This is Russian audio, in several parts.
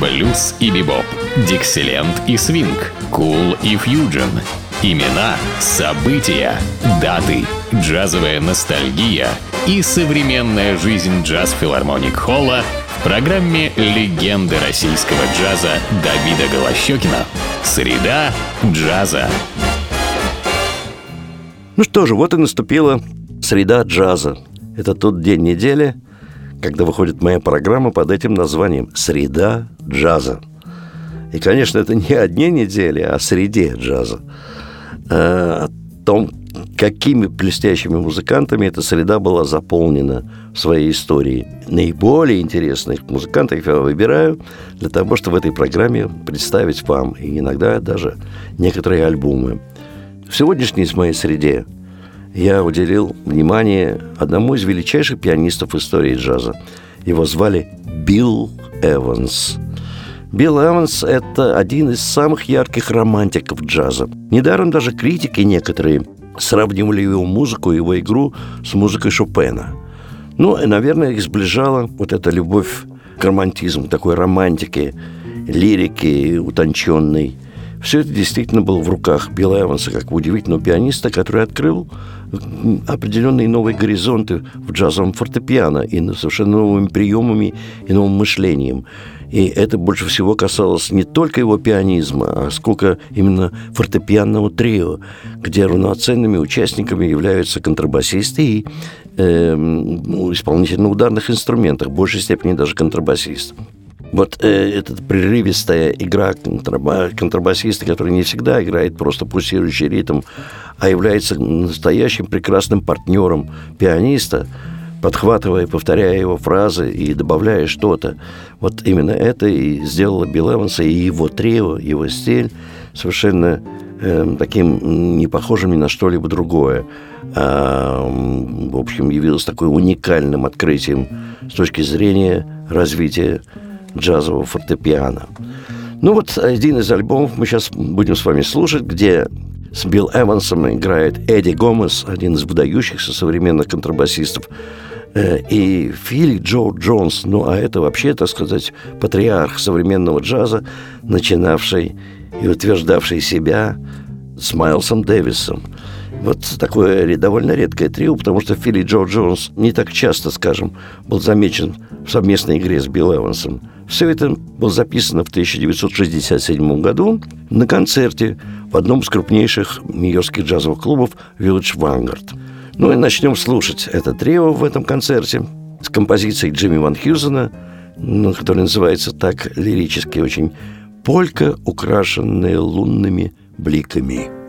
блюз и бибоп, дикселент и свинг, кул и фьюджен. Имена, события, даты, джазовая ностальгия и современная жизнь джаз-филармоник Холла в программе «Легенды российского джаза» Давида Голощекина. Среда джаза. Ну что же, вот и наступила среда джаза. Это тот день недели, когда выходит моя программа под этим названием «Среда джаза». И, конечно, это не одни недели, а среде джаза. Э, о том, какими блестящими музыкантами эта среда была заполнена в своей истории. Наиболее интересных музыкантов я выбираю для того, чтобы в этой программе представить вам, и иногда даже некоторые альбомы. В сегодняшней моей среде я уделил внимание одному из величайших пианистов истории джаза. Его звали Билл Эванс. Билл Эванс – это один из самых ярких романтиков джаза. Недаром даже критики некоторые сравнивали его музыку, его игру с музыкой Шопена. Ну, и, наверное, их сближала вот эта любовь к романтизму, такой романтики, лирики утонченной. Все это действительно было в руках Билла Эванса, как удивительного пианиста, который открыл определенные новые горизонты в джазовом фортепиано и совершенно новыми приемами и новым мышлением. И это больше всего касалось не только его пианизма, а сколько именно фортепианного трио, где равноценными участниками являются контрабасисты и э, исполнители на ударных инструментах, в большей степени даже контрабасист. Вот э, эта прерывистая игра контраба, контрабасиста, который не всегда играет просто пульсирующий ритм, а является настоящим прекрасным партнером пианиста, подхватывая, повторяя его фразы и добавляя что-то. Вот именно это и сделало Билл Эванса и его трио, его стиль совершенно э, таким не похожим ни на что-либо другое. А, в общем, явилось такой уникальным открытием с точки зрения развития джазового фортепиано. Ну вот один из альбомов мы сейчас будем с вами слушать, где с Билл Эвансом играет Эдди Гомес, один из выдающихся современных контрабасистов, э, и Филли Джо Джонс, ну а это вообще, так сказать, патриарх современного джаза, начинавший и утверждавший себя с Майлсом Дэвисом. Вот такое довольно редкое трио, потому что Филли Джо Джонс не так часто, скажем, был замечен в совместной игре с Билл Эвансом. Все это было записано в 1967 году на концерте в одном из крупнейших нью-йоркских джазовых клубов Village Vanguard. Ну и начнем слушать это трио в этом концерте с композицией Джимми Ван Хьюзена, ну, которая называется так лирически очень «Полька, украшенная лунными бликами».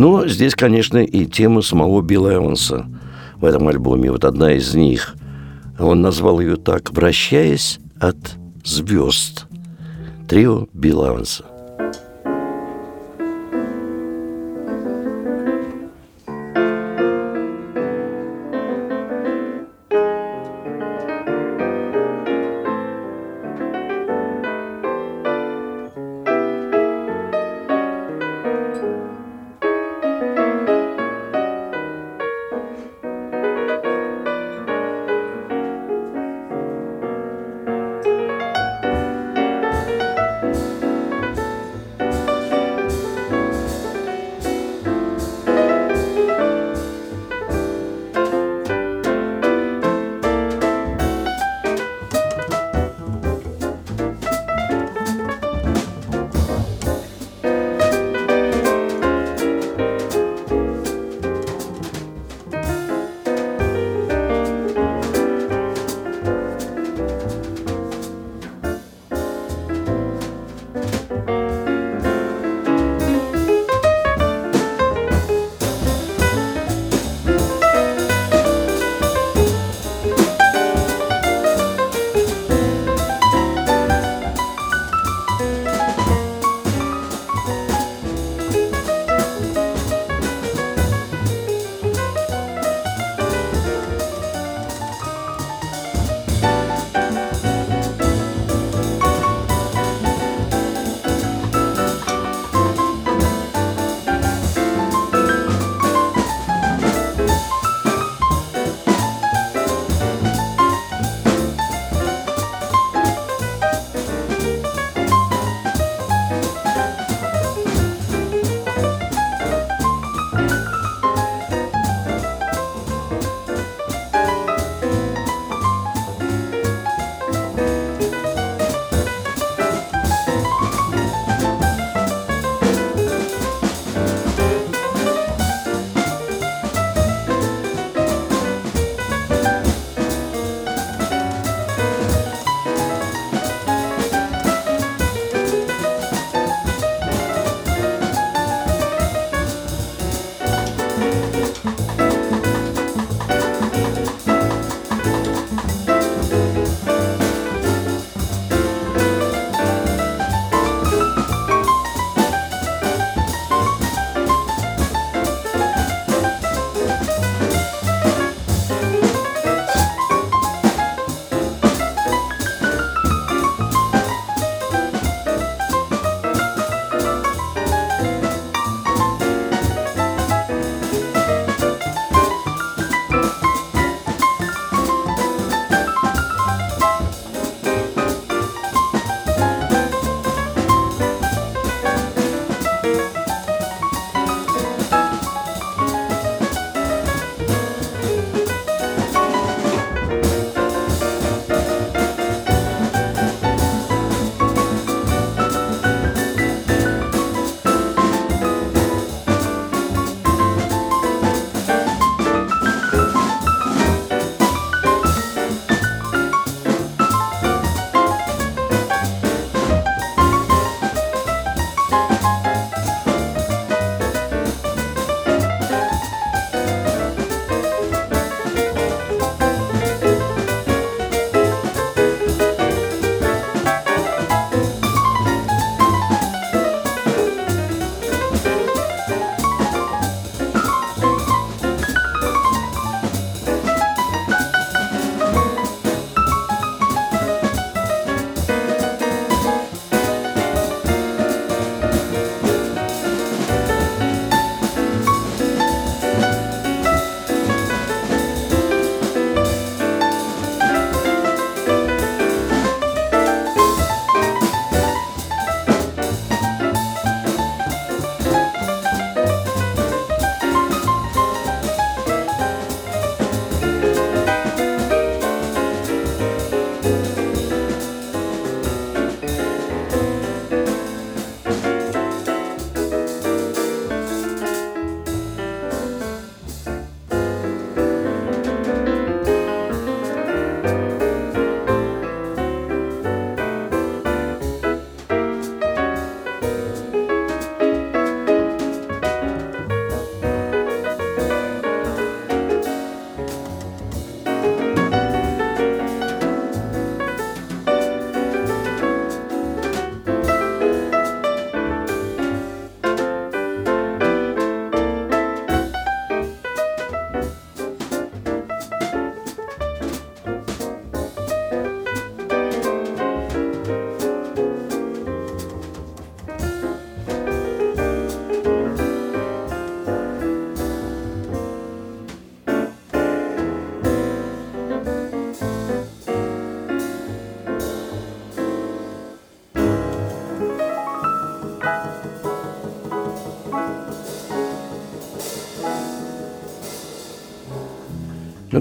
Но здесь, конечно, и тема самого Билла Эванса в этом альбоме. Вот одна из них. Он назвал ее так «Вращаясь от звезд». Трио Билла Эванса.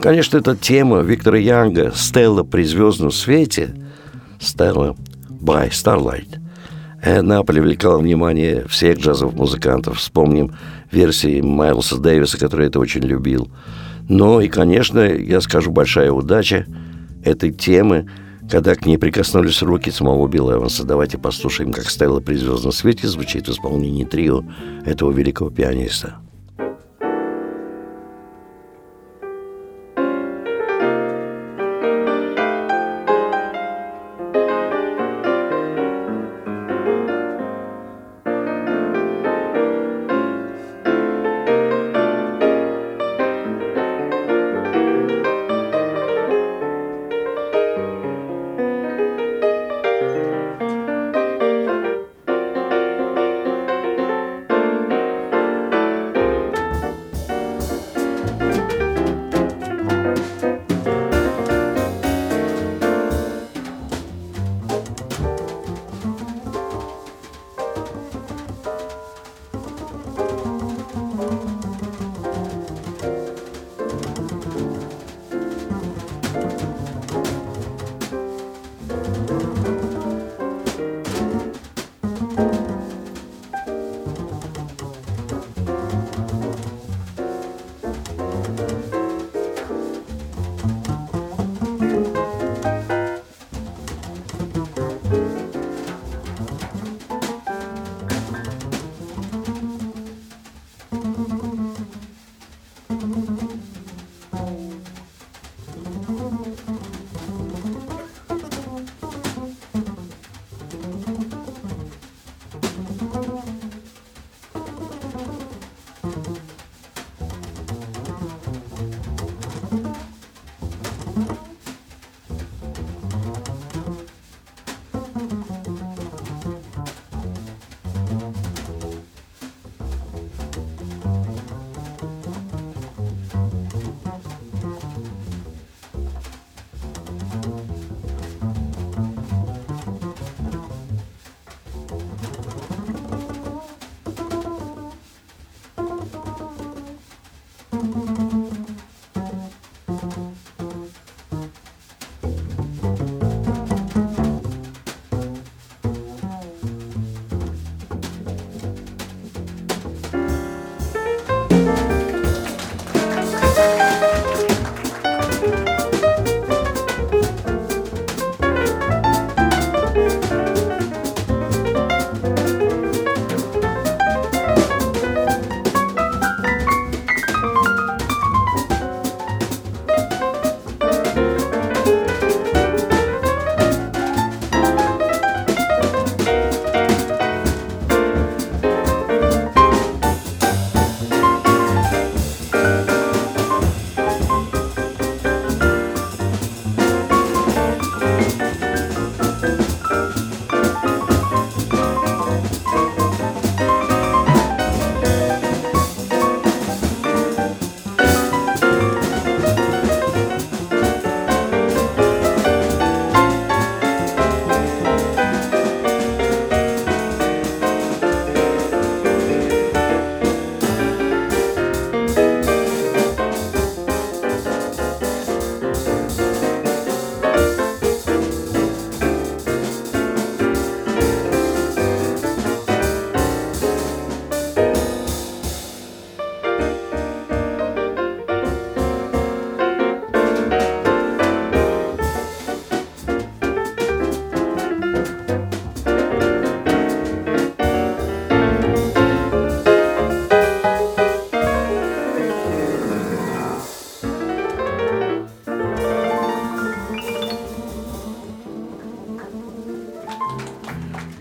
Конечно, это тема Виктора Янга «Стелла при звездном свете», «Стелла by Starlight». Она привлекала внимание всех джазовых музыкантов. Вспомним версии Майлса Дэвиса, который это очень любил. Но и, конечно, я скажу, большая удача этой темы, когда к ней прикоснулись руки самого Билла Эванса. Давайте послушаем, как «Стелла при звездном свете» звучит в исполнении трио этого великого пианиста.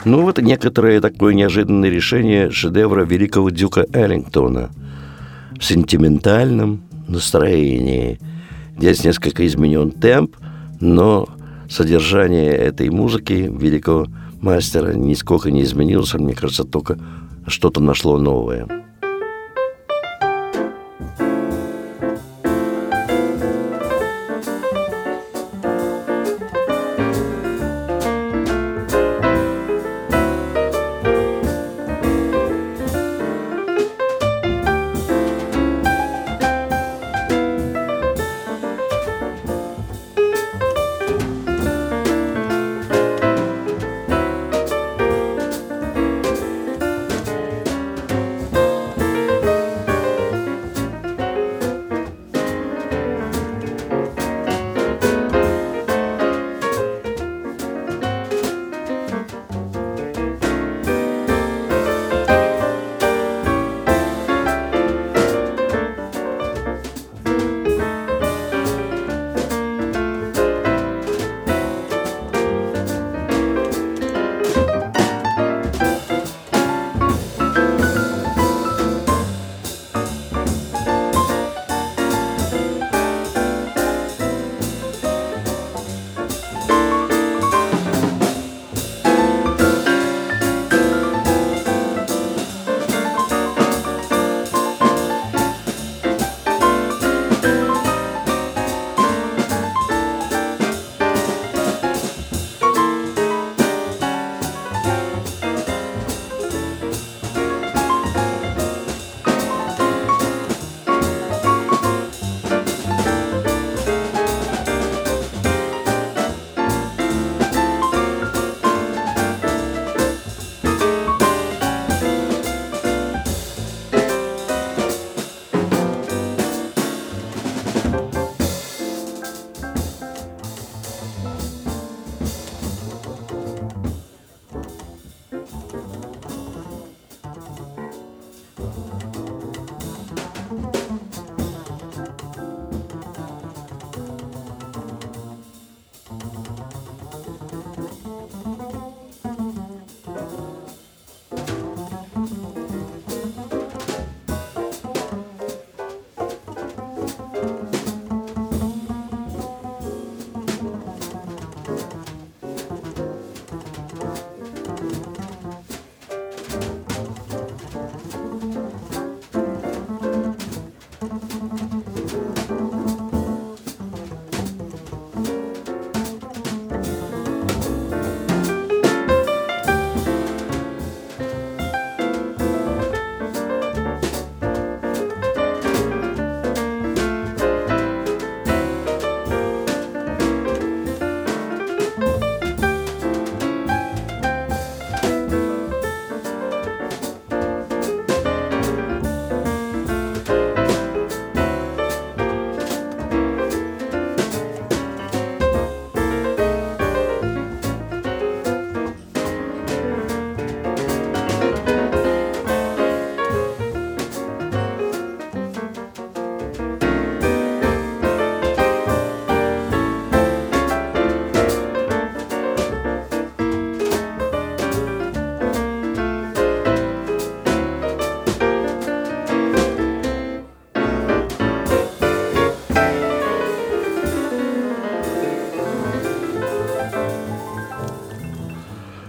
Ну, вот некоторое такое неожиданное решение шедевра великого дюка Эллингтона в сентиментальном настроении. Здесь несколько изменен темп, но содержание этой музыки великого мастера нисколько не изменилось, мне кажется, только что-то нашло новое.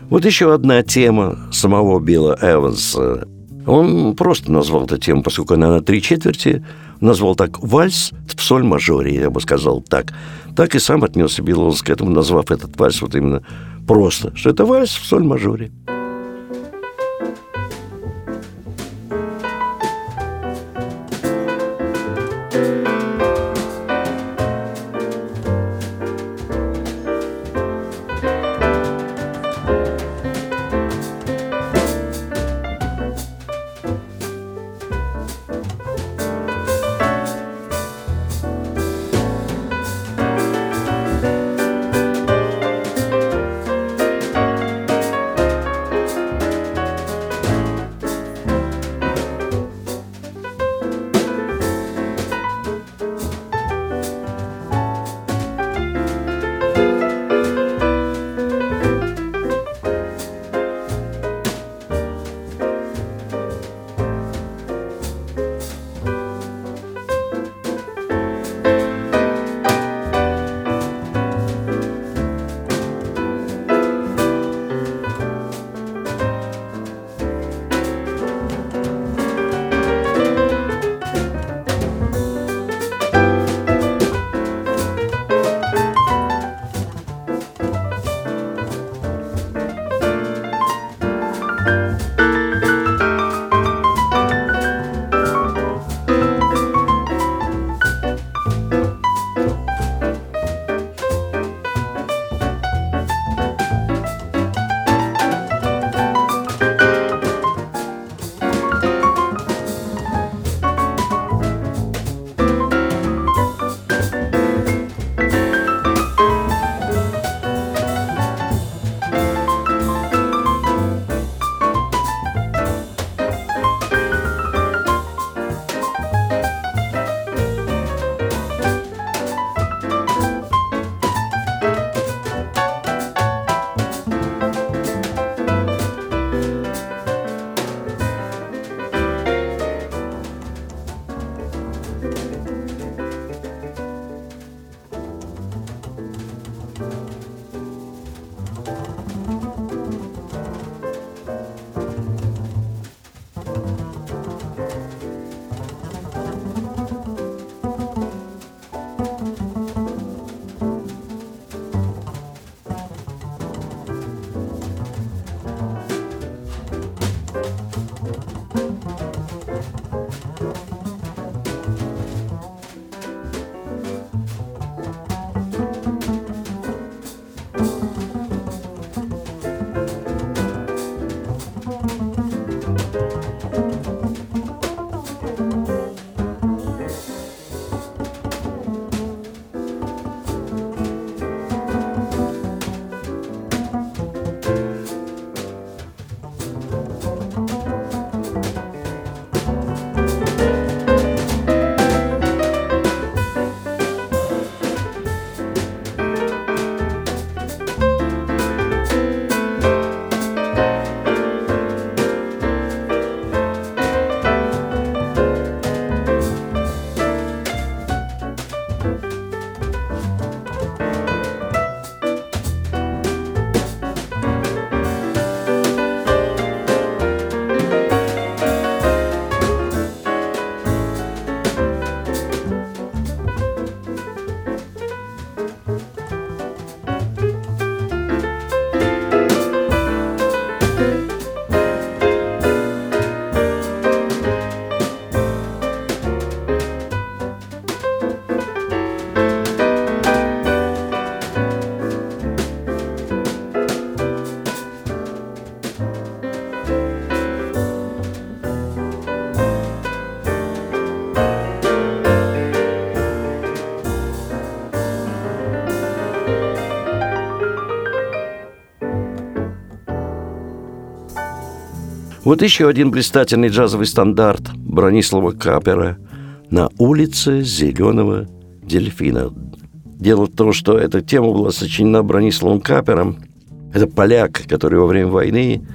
Вот еще одна тема самого Билла Эванса. Он просто назвал эту тему, поскольку она на три четверти, назвал так «вальс в псоль-мажоре», я бы сказал так. Так и сам отнесся Билл Эванс к этому, назвав этот вальс вот именно просто, что это вальс в соль-мажоре. Вот еще один блистательный джазовый стандарт Бронислава Капера «На улице зеленого дельфина». Дело в том, что эта тема была сочинена Брониславом Капером. Это поляк, который во время войны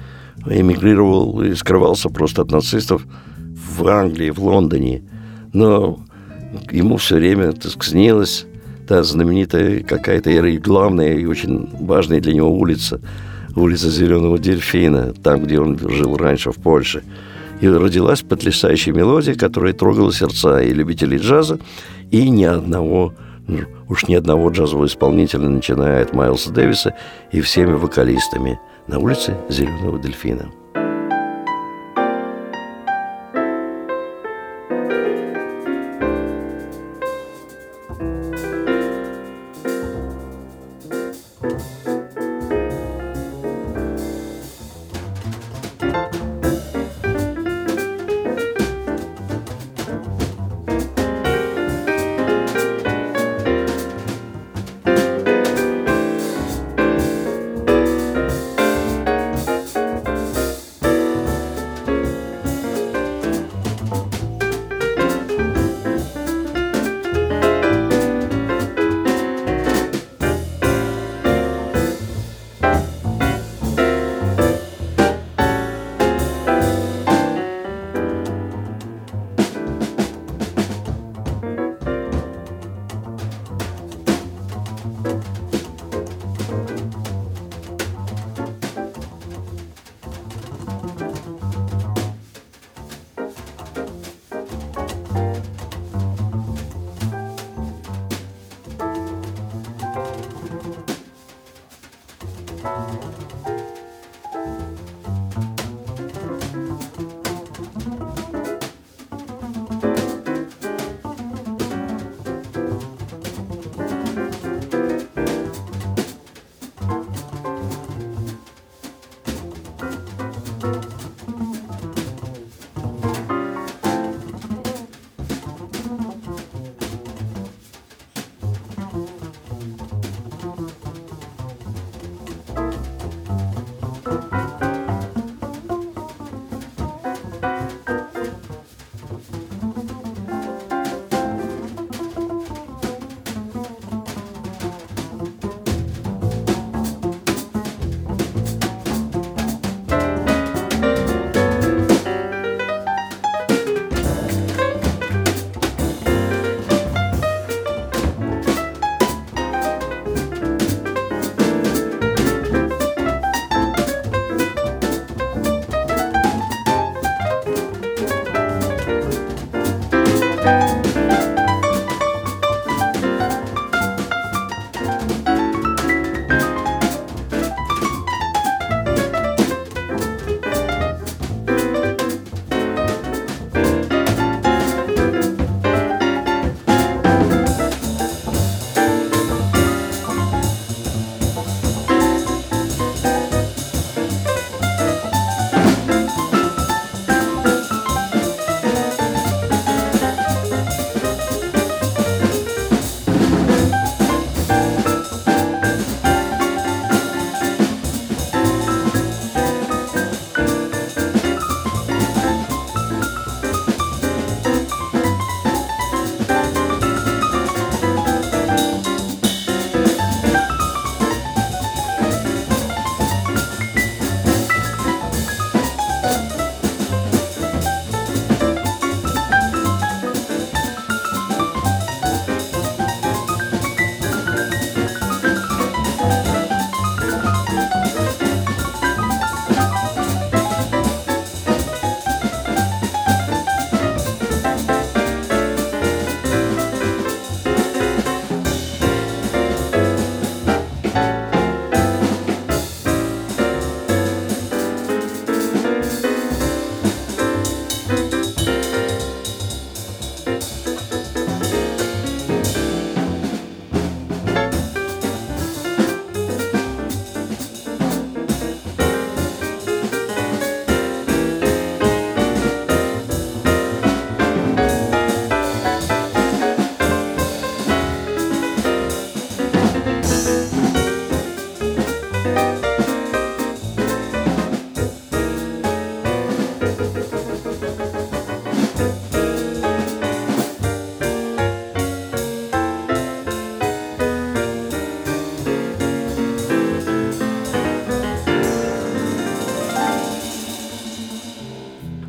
эмигрировал и скрывался просто от нацистов в Англии, в Лондоне. Но ему все время так, снилась та знаменитая какая-то и главная и очень важная для него улица – улица Зеленого Дельфина, там, где он жил раньше, в Польше. И родилась потрясающая мелодия, которая трогала сердца и любителей джаза, и ни одного, уж ни одного джазового исполнителя, начиная от Майлса Дэвиса и всеми вокалистами на улице Зеленого Дельфина.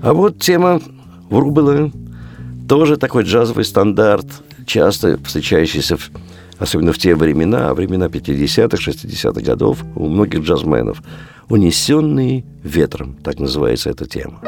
А вот тема Врубела тоже такой джазовый стандарт, часто встречающийся, в, особенно в те времена, времена 50-х, 60-х годов у многих джазменов. «Унесенные ветром», так называется эта тема.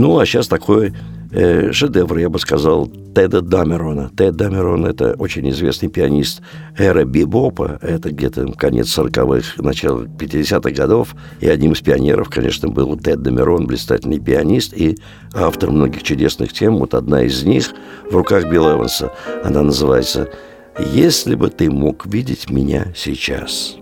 Ну, а сейчас такой э, шедевр, я бы сказал, Теда Дамерона. Тед Дамерон – это очень известный пианист эры бибопа. Это где-то конец 40-х, начало 50-х годов. И одним из пионеров, конечно, был Тед Дамерон, блистательный пианист и автор многих чудесных тем. Вот одна из них в руках Билла Эванса. Она называется «Если бы ты мог видеть меня сейчас».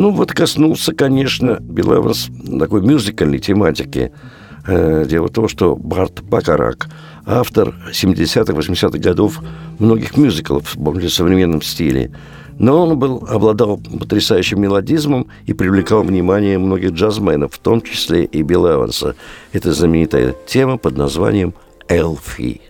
Ну, вот коснулся, конечно, Билл Эванс такой мюзикальной тематики. Э, дело в том, что Барт Бакарак, автор 70-х, 80-х годов многих мюзиклов в более современном стиле. Но он был, обладал потрясающим мелодизмом и привлекал внимание многих джазменов, в том числе и Билла Эванса. Это знаменитая тема под названием «Элфи».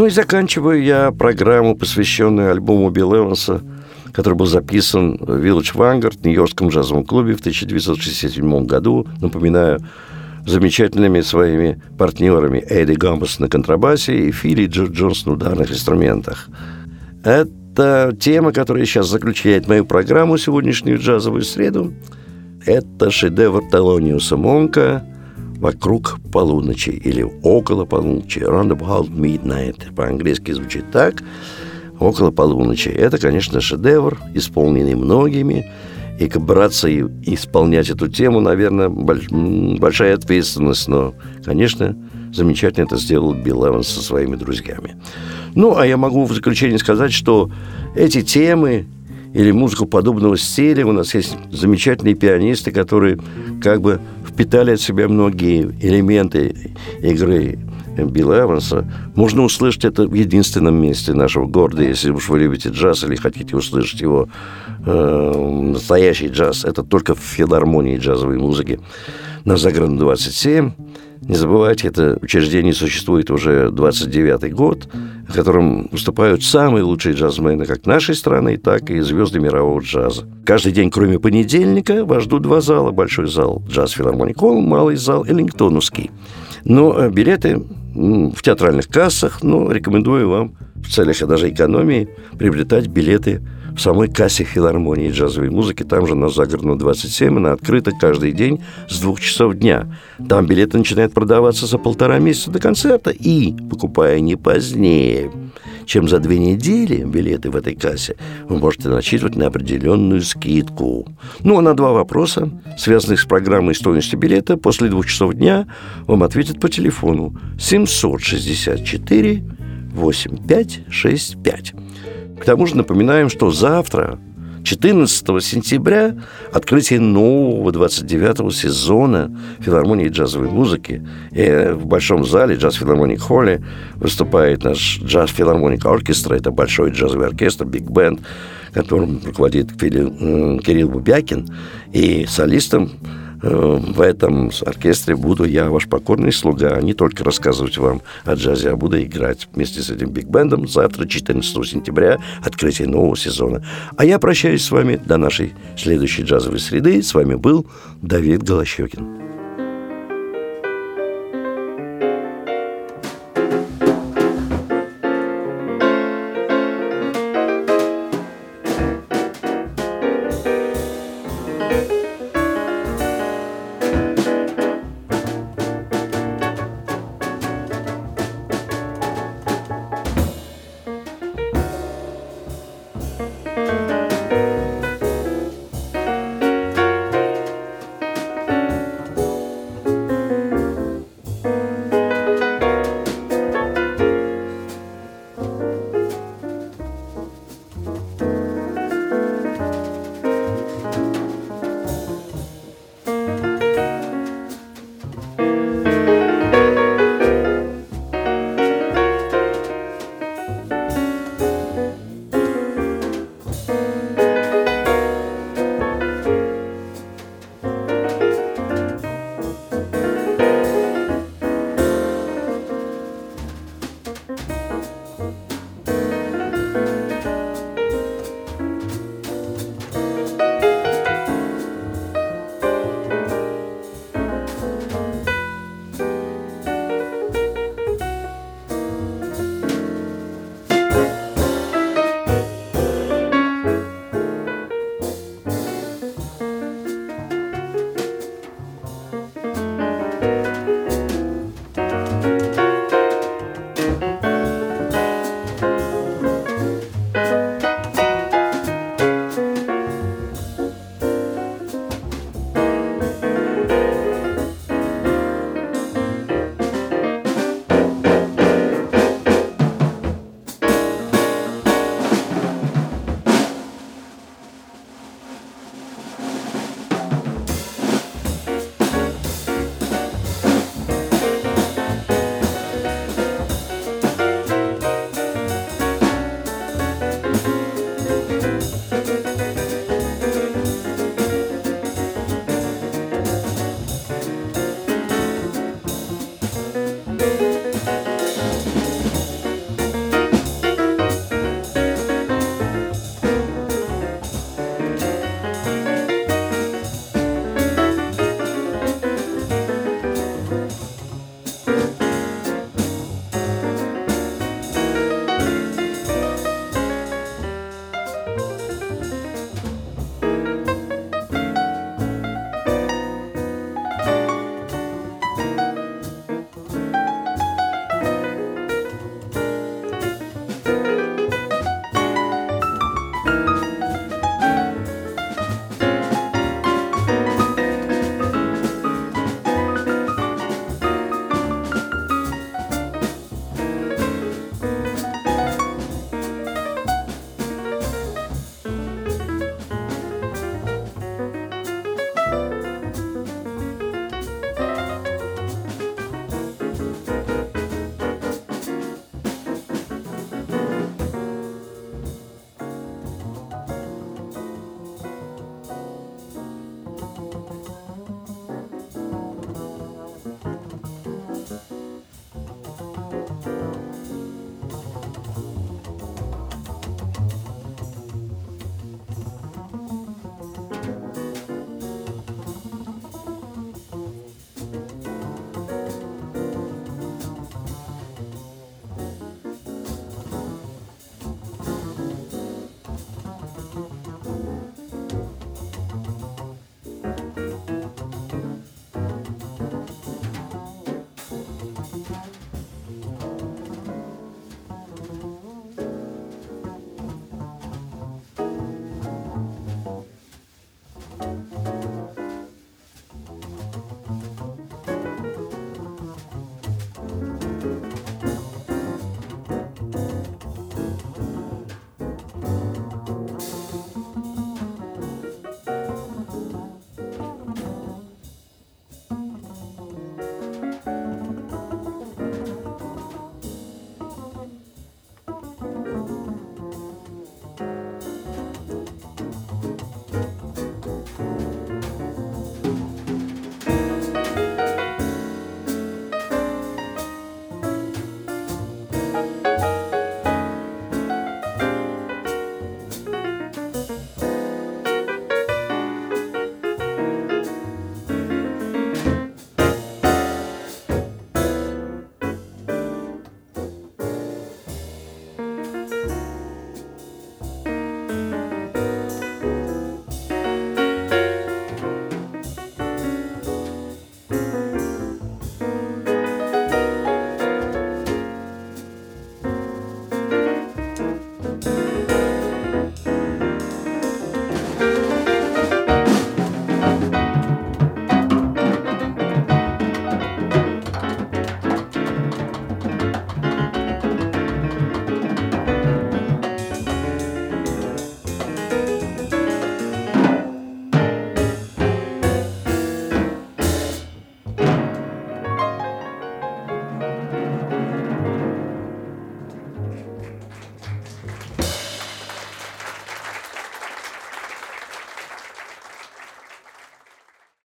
Ну и заканчиваю я программу, посвященную альбому Билл Эванса, который был записан в Village Vanguard, в Нью-Йоркском джазовом клубе в 1967 году. Напоминаю, замечательными своими партнерами Эдди Гамбас на контрабасе и Филли Джо Джонс на ударных инструментах. Это тема, которая сейчас заключает мою программу сегодняшнюю джазовую среду. Это шедевр Телониуса Монка «Вокруг полуночи» или «Около полуночи» «Round about midnight» по-английски звучит так «Около полуночи». Это, конечно, шедевр, исполненный многими, и браться и исполнять эту тему, наверное, большая ответственность. Но, конечно, замечательно это сделал Билл Эванс со своими друзьями. Ну, а я могу в заключение сказать, что эти темы или музыку подобного стиля у нас есть замечательные пианисты, которые как бы впитали от себя многие элементы игры Билла Эванса, можно услышать это в единственном месте нашего города, если уж вы любите джаз или хотите услышать его э, настоящий джаз. Это только в филармонии джазовой музыки на Загран 27. Не забывайте, это учреждение существует уже 29-й год, в котором выступают самые лучшие джазмены как нашей страны, так и звезды мирового джаза. Каждый день, кроме понедельника, вас ждут два зала. Большой зал «Джаз Филармоник Холл», малый зал «Эллингтоновский». Но э, билеты в театральных кассах, но рекомендую вам в целях даже экономии приобретать билеты в самой кассе филармонии джазовой музыки. Там же на Загородном 27 она открыта каждый день с двух часов дня. Там билеты начинают продаваться за полтора месяца до концерта и, покупая не позднее, чем за две недели билеты в этой кассе, вы можете рассчитывать на определенную скидку. Ну, а на два вопроса, связанных с программой стоимости билета, после двух часов дня вам ответят по телефону 764 8565. К тому же напоминаем, что завтра, 14 сентября, открытие нового 29-го сезона филармонии джазовой музыки. И в большом зале Джаз Филармоник Холле выступает наш Джаз Филармоник Оркестра. Это большой джазовый оркестр, биг бенд, которым руководит Кирилл Бубякин. И солистом Э, в этом оркестре буду я, ваш покорный слуга, не только рассказывать вам о джазе, а буду играть вместе с этим биг-бендом завтра, 14 сентября, открытие нового сезона. А я прощаюсь с вами до нашей следующей джазовой среды. С вами был Давид Голощекин.